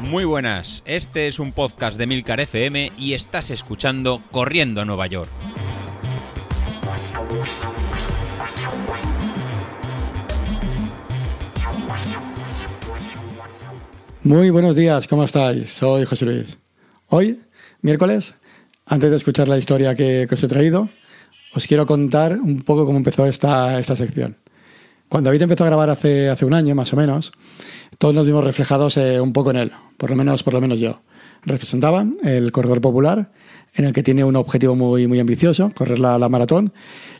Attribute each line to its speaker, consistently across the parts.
Speaker 1: Muy buenas, este es un podcast de Milcar FM y estás escuchando Corriendo a Nueva York.
Speaker 2: Muy buenos días, ¿cómo estáis? Soy José Luis. Hoy, miércoles, antes de escuchar la historia que, os he traído, os quiero contar un poco cómo empezó esta, esta sección. Cuando David empezó a grabar hace, hace un año, más o menos, todos nos vimos reflejados eh, un poco en él, por lo menos, por lo menos yo. Representaba el corredor popular, en el que tiene un objetivo muy, muy ambicioso, correr la, la maratón,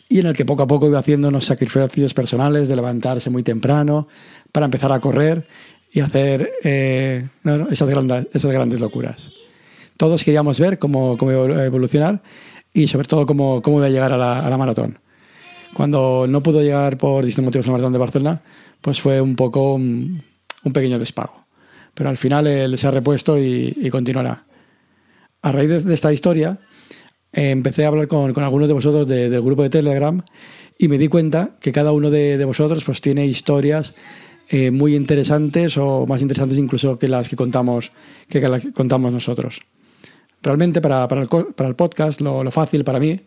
Speaker 2: y en el que poco a poco iba haciendo unos sacrificios personales de levantarse muy temprano para empezar a correr y hacer eh, esas, grandes, esas grandes locuras. Todos queríamos ver cómo, cómo iba a evolucionar y sobre todo cómo, cómo iba a llegar a la, a la maratón. Cuando no pudo llegar por distintos motivos a la maratón de Barcelona, pues fue un poco un, un pequeño despago. Pero al final él se ha repuesto y, y continuará. A raíz de, de esta historia, eh, empecé a hablar con, con algunos de vosotros de, del grupo de Telegram y me di cuenta que cada uno de, de vosotros pues, tiene historias eh, muy interesantes o más interesantes incluso que las que contamos, que, que, las que contamos nosotros. Realmente para, para, el, para el podcast lo, lo, fácil para mí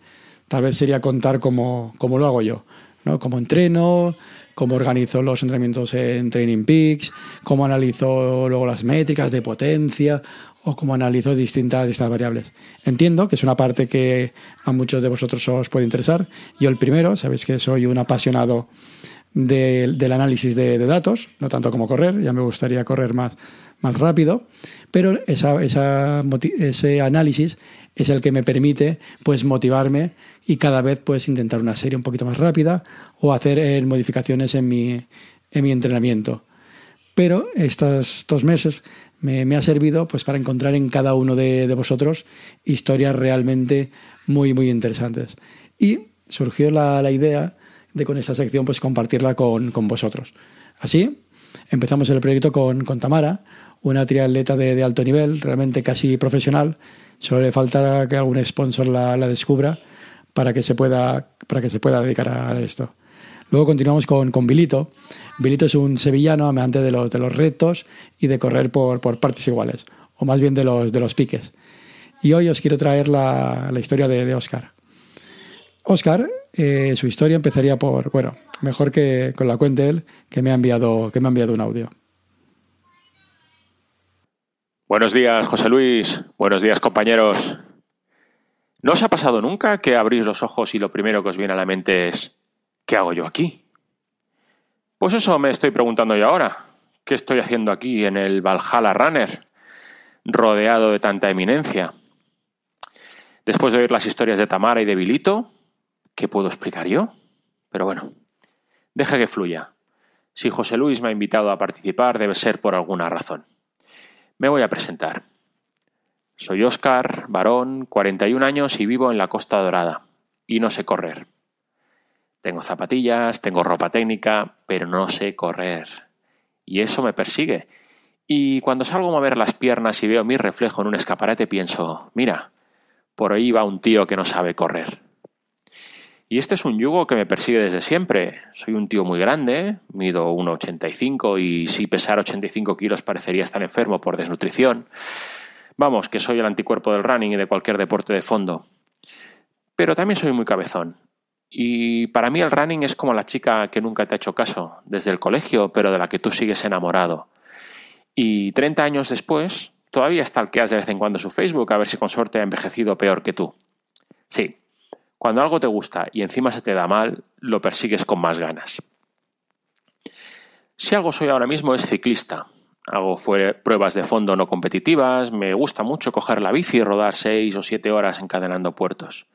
Speaker 2: tal vez sería contar cómo, cómo lo hago yo, ¿no? cómo entreno, cómo organizo los entrenamientos en Training Peaks, cómo analizo luego las métricas de potencia o cómo analizo distintas, distintas variables. Entiendo que es una parte que a muchos de vosotros os puede interesar. Yo el primero, sabéis que soy un apasionado de, del análisis de, de, datos, no tanto como correr, ya me gustaría correr más, más rápido, pero esa, esa, ese análisis es el que me permite pues motivarme y cada vez pues intentar una serie un poquito más rápida o hacer eh, modificaciones en mi, en mi entrenamiento. Pero estos, estos meses me, me, ha servido pues para encontrar en cada uno de, vosotros historias realmente muy muy interesantes. Y surgió la, la idea de con esta sección pues compartirla con vosotros. Así empezamos el proyecto con, con Tamara, una triatleta de, de, alto nivel, realmente casi profesional. Solo le falta que algún sponsor la, la, descubra para que se pueda, para que se pueda dedicar a esto. Luego continuamos con, con Bilito. Bilito es un sevillano amante de los, de los retos y de correr por, por partes iguales, o más bien de los, de los piques. Y hoy os quiero traer la, la historia de, de Oscar. Oscar eh, su historia empezaría por, bueno, mejor que con la cuenta él, que me ha enviado, que me ha enviado un audio.
Speaker 3: Buenos días, José Luis. Buenos días, compañeros. ¿No os ha pasado nunca que abrís los ojos y lo primero que os viene a la mente es ¿qué hago yo aquí? Pues eso me estoy preguntando yo ahora. ¿Qué estoy haciendo aquí en el Valhalla Runner, rodeado de tanta eminencia? Después de oír las historias de Tamara y de Bilito, ¿Qué puedo explicar yo? Pero bueno, deja que fluya. Si José Luis me ha invitado a participar, debe ser por alguna razón. Me voy a presentar. Soy Óscar, varón, 41 años y vivo en la Costa Dorada. Y no sé correr. Tengo zapatillas, tengo ropa técnica, pero no sé correr. Y eso me persigue. Y cuando salgo a mover las piernas y veo mi reflejo en un escaparate, pienso, mira, por ahí va un tío que no sabe correr. Y este es un yugo que me persigue desde siempre. Soy un tío muy grande, mido 1,85 y si pesar 85 kilos parecería estar enfermo por desnutrición. Vamos, que soy el anticuerpo del running y de cualquier deporte de fondo. Pero también soy muy cabezón. Y para mí el running es como la chica que nunca te ha hecho caso, desde el colegio, pero de la que tú sigues enamorado. Y 30 años después, todavía stalkeas de vez en cuando su Facebook a ver si con suerte ha envejecido peor que tú. Sí, cuando algo te gusta y encima se te da mal, lo persigues con más ganas. Si algo soy ahora mismo es ciclista. Hago pruebas de fondo no competitivas, me gusta mucho coger la bici y rodar seis o siete horas encadenando puertos.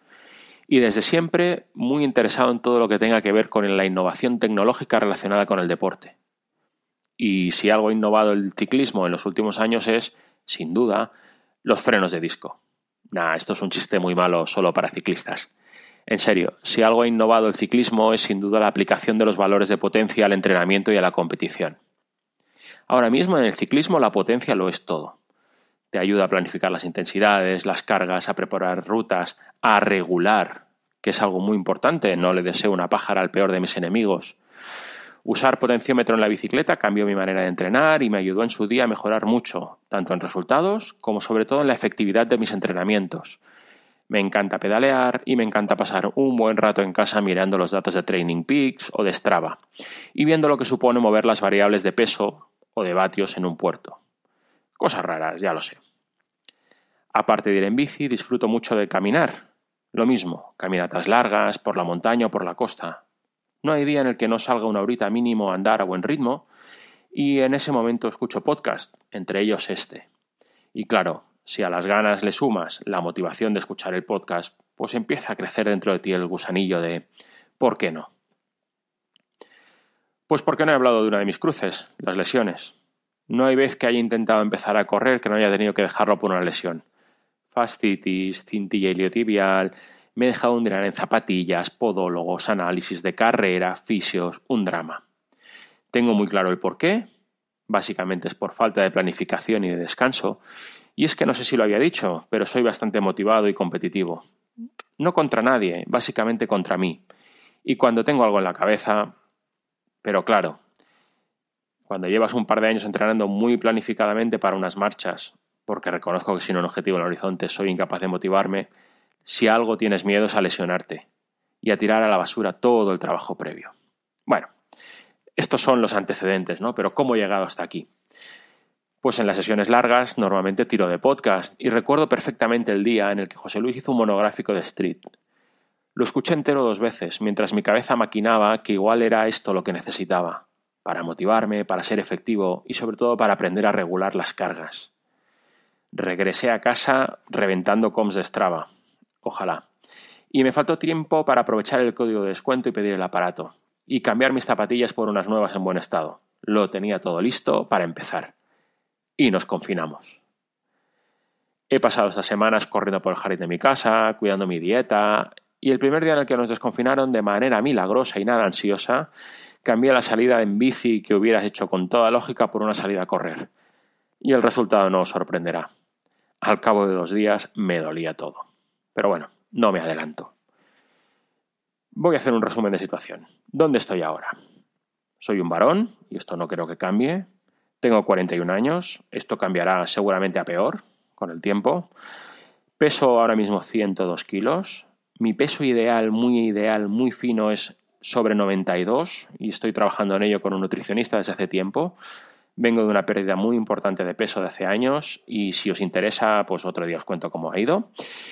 Speaker 3: Y desde siempre muy interesado en todo lo que tenga que ver con la innovación tecnológica relacionada con el deporte. Y si algo ha innovado el ciclismo en los últimos años es, sin duda, los frenos de disco. Nah, esto es un chiste muy malo solo para ciclistas. En serio, si algo ha innovado el ciclismo es sin duda la aplicación de los valores de potencia al entrenamiento y a la competición. Ahora mismo en el ciclismo la potencia lo es todo. Te ayuda a planificar las intensidades, las cargas, a preparar rutas, a regular, que es algo muy importante, no le deseo una pájara al peor de mis enemigos. Usar potenciómetro en la bicicleta cambió mi manera de entrenar y me ayudó en su día a mejorar mucho, tanto en resultados como sobre todo en la efectividad de mis entrenamientos. Me encanta pedalear y me encanta pasar un buen rato en casa mirando los datos de Training Peaks o de Strava y viendo lo que supone mover las variables de peso o de vatios en un puerto. Cosas raras, ya lo sé. Aparte de ir en bici, disfruto mucho de caminar. Lo mismo, caminatas largas, por la montaña o por la costa. No hay día en el que no salga una horita mínimo a andar a buen ritmo y en ese momento escucho podcast, entre ellos este. Y claro, si a las ganas le sumas la motivación de escuchar el podcast, pues empieza a crecer dentro de ti el gusanillo de ¿por qué no? Pues porque no he hablado de una de mis cruces, las lesiones. No hay vez que haya intentado empezar a correr que no haya tenido que dejarlo por una lesión. Fascitis, cintilla iliotibial, me he dejado hundir en zapatillas, podólogos, análisis de carrera, fisios, un drama. Tengo muy claro el por qué. Básicamente es por falta de planificación y de descanso. Y es que no sé si lo había dicho, pero soy bastante motivado y competitivo. No contra nadie, básicamente contra mí. Y cuando tengo algo en la cabeza... Pero claro, cuando llevas un par de años entrenando muy planificadamente para unas marchas, porque reconozco que sin un objetivo en el horizonte soy incapaz de motivarme, si algo tienes miedo es a lesionarte y a tirar a la basura todo el trabajo previo. Bueno, estos son los antecedentes, ¿no? Pero ¿cómo he llegado hasta aquí? Pues en las sesiones largas normalmente tiro de podcast y recuerdo perfectamente el día en el que José Luis hizo un monográfico de Street. Lo escuché entero dos veces, mientras mi cabeza maquinaba que igual era esto lo que necesitaba, para motivarme, para ser efectivo y sobre todo para aprender a regular las cargas. Regresé a casa reventando coms de Strava, Ojalá. Y me faltó tiempo para aprovechar el código de descuento y pedir el aparato. Y cambiar mis zapatillas por unas nuevas en buen estado. Lo tenía todo listo para empezar. Y nos confinamos. He pasado estas semanas corriendo por el jardín de mi casa, cuidando mi dieta, y el primer día en el que nos desconfinaron de manera milagrosa y nada ansiosa, cambié la salida en bici que hubieras hecho con toda lógica por una salida a correr. Y el resultado no os sorprenderá. Al cabo de dos días me dolía todo. Pero bueno, no me adelanto. Voy a hacer un resumen de situación. ¿Dónde estoy ahora? Soy un varón, y esto no creo que cambie. Tengo 41 años, esto cambiará seguramente a peor con el tiempo. Peso ahora mismo 102 kilos. Mi peso ideal, muy ideal, muy fino es sobre 92 y estoy trabajando en ello con un nutricionista desde hace tiempo. Vengo de una pérdida muy importante de peso de hace años y si os interesa, pues otro día os cuento cómo ha ido.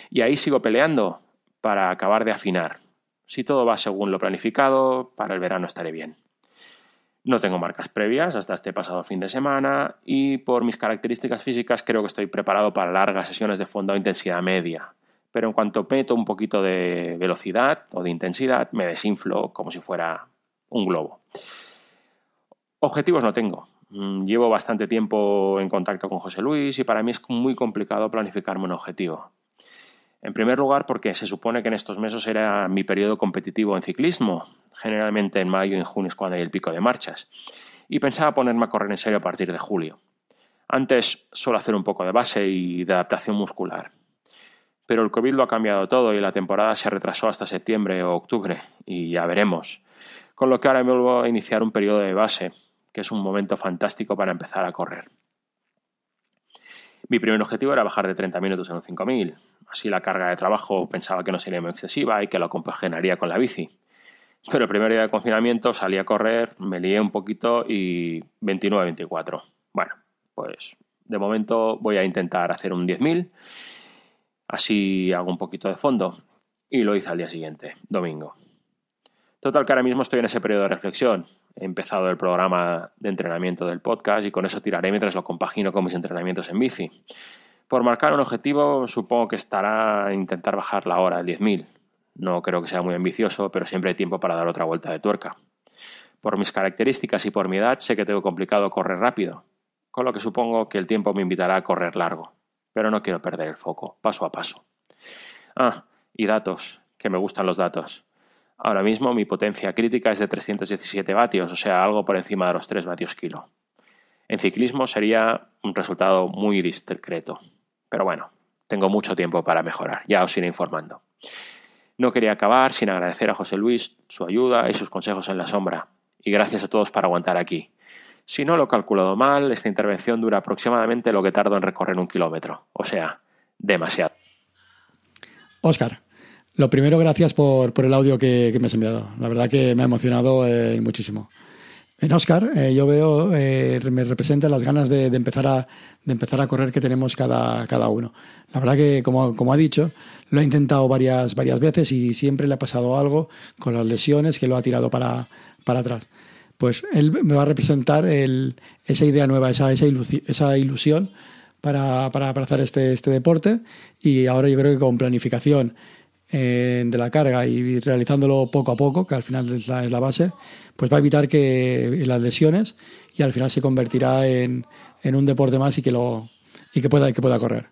Speaker 3: Y ahí sigo peleando para acabar de afinar. Si todo va según lo planificado, para el verano estaré bien. No tengo marcas previas hasta este pasado fin de semana y por mis características físicas creo que estoy preparado para largas sesiones de fondo a intensidad media. Pero en cuanto meto un poquito de velocidad o de intensidad, me desinflo como si fuera un globo. Objetivos no tengo. Mm, llevo bastante tiempo en contacto con José Luis y para mí es muy complicado planificarme un objetivo. En primer lugar, porque se supone que en estos meses era mi periodo competitivo en ciclismo. Generalmente en mayo y en junio es cuando hay el pico de marchas. Y pensaba ponerme a correr en serio a partir de julio. Antes suelo hacer un poco de base y de adaptación muscular. Pero el COVID lo ha cambiado todo y la temporada se retrasó hasta septiembre o octubre y ya veremos. Con lo que ahora me vuelvo a iniciar un periodo de base que es un momento fantástico para empezar a correr. Mi primer objetivo era bajar de 30 minutos en un 5000. Así la carga de trabajo pensaba que no sería muy excesiva y que lo compaginaría con la bici. Pero el primer día de confinamiento salí a correr, me lié un poquito y 29-24. Bueno, pues de momento voy a intentar hacer un 10.000. Así hago un poquito de fondo. Y lo hice al día siguiente, domingo. Total que ahora mismo estoy en ese periodo de reflexión. He empezado el programa de entrenamiento del podcast y con eso tiraré mientras lo compagino con mis entrenamientos en bici. Por marcar un objetivo, supongo que estará intentar bajar la hora al 10.000. No creo que sea muy ambicioso, pero siempre hay tiempo para dar otra vuelta de tuerca. Por mis características y por mi edad, sé que tengo complicado correr rápido, con lo que supongo que el tiempo me invitará a correr largo. Pero no quiero perder el foco, paso a paso. Ah, y datos, que me gustan los datos. Ahora mismo mi potencia crítica es de 317 vatios, o sea, algo por encima de los 3 vatios kilo. En ciclismo sería un resultado muy discreto. Pero bueno, tengo mucho tiempo para mejorar, ya os iré informando. No quería acabar sin agradecer a José Luis su ayuda y sus consejos en la sombra. y gracias a todos por aguantar aquí. Si no lo he calculado mal, esta intervención dura aproximadamente lo que tardo en recorrer un kilómetro, o sea, demasiado.
Speaker 2: Oscar, lo primero, gracias por, el audio que, me has enviado. La verdad que me ha emocionado eh, muchísimo. En Oscar eh, yo veo, eh, me representa las ganas de, empezar a, de empezar a correr que tenemos cada, cada uno. La verdad que, como, como, ha dicho, lo ha intentado varias, varias veces y siempre le ha pasado algo con las lesiones que lo ha tirado para, para atrás. Pues él me va a representar el, esa idea nueva, esa, esa, esa ilusión para, para, hacer este, este deporte y ahora yo creo que con planificación eh, de la carga y realizándolo poco a poco, que al final es la, base, pues va a evitar que las lesiones y al final se convertirá en, en un deporte más y que, lo, y que, pueda, que pueda correr.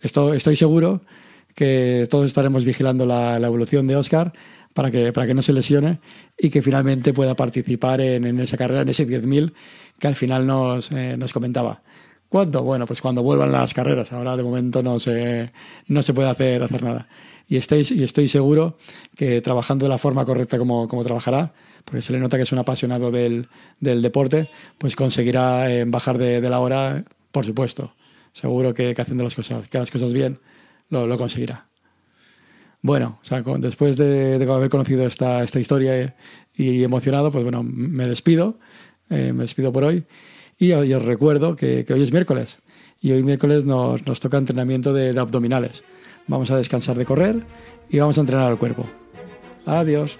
Speaker 2: Esto, estoy seguro que todos estaremos vigilando la, la, evolución de Oscar para que, para que no se lesione y que finalmente pueda participar en, en esa carrera, en ese 10.000 que al final nos, eh, nos comentaba. ¿Cuándo? Bueno, pues cuando vuelvan las carreras. Ahora de momento no se, no se puede hacer, hacer nada y estoy, y estoy seguro que trabajando de la forma correcta como, como trabajará, porque se le nota que es un apasionado del, del deporte, pues conseguirá eh, bajar de, de, la hora, por supuesto. Seguro que, haciendo las cosas, que las cosas bien, lo, lo conseguirá. Bueno, o sea, después de, haber conocido esta, esta historia y, emocionado, pues bueno, me despido, eh, me despido por hoy y, os recuerdo que, que, hoy es miércoles y hoy miércoles nos, nos toca entrenamiento de, de abdominales vamos a descansar de correr y vamos a entrenar al cuerpo. Adiós.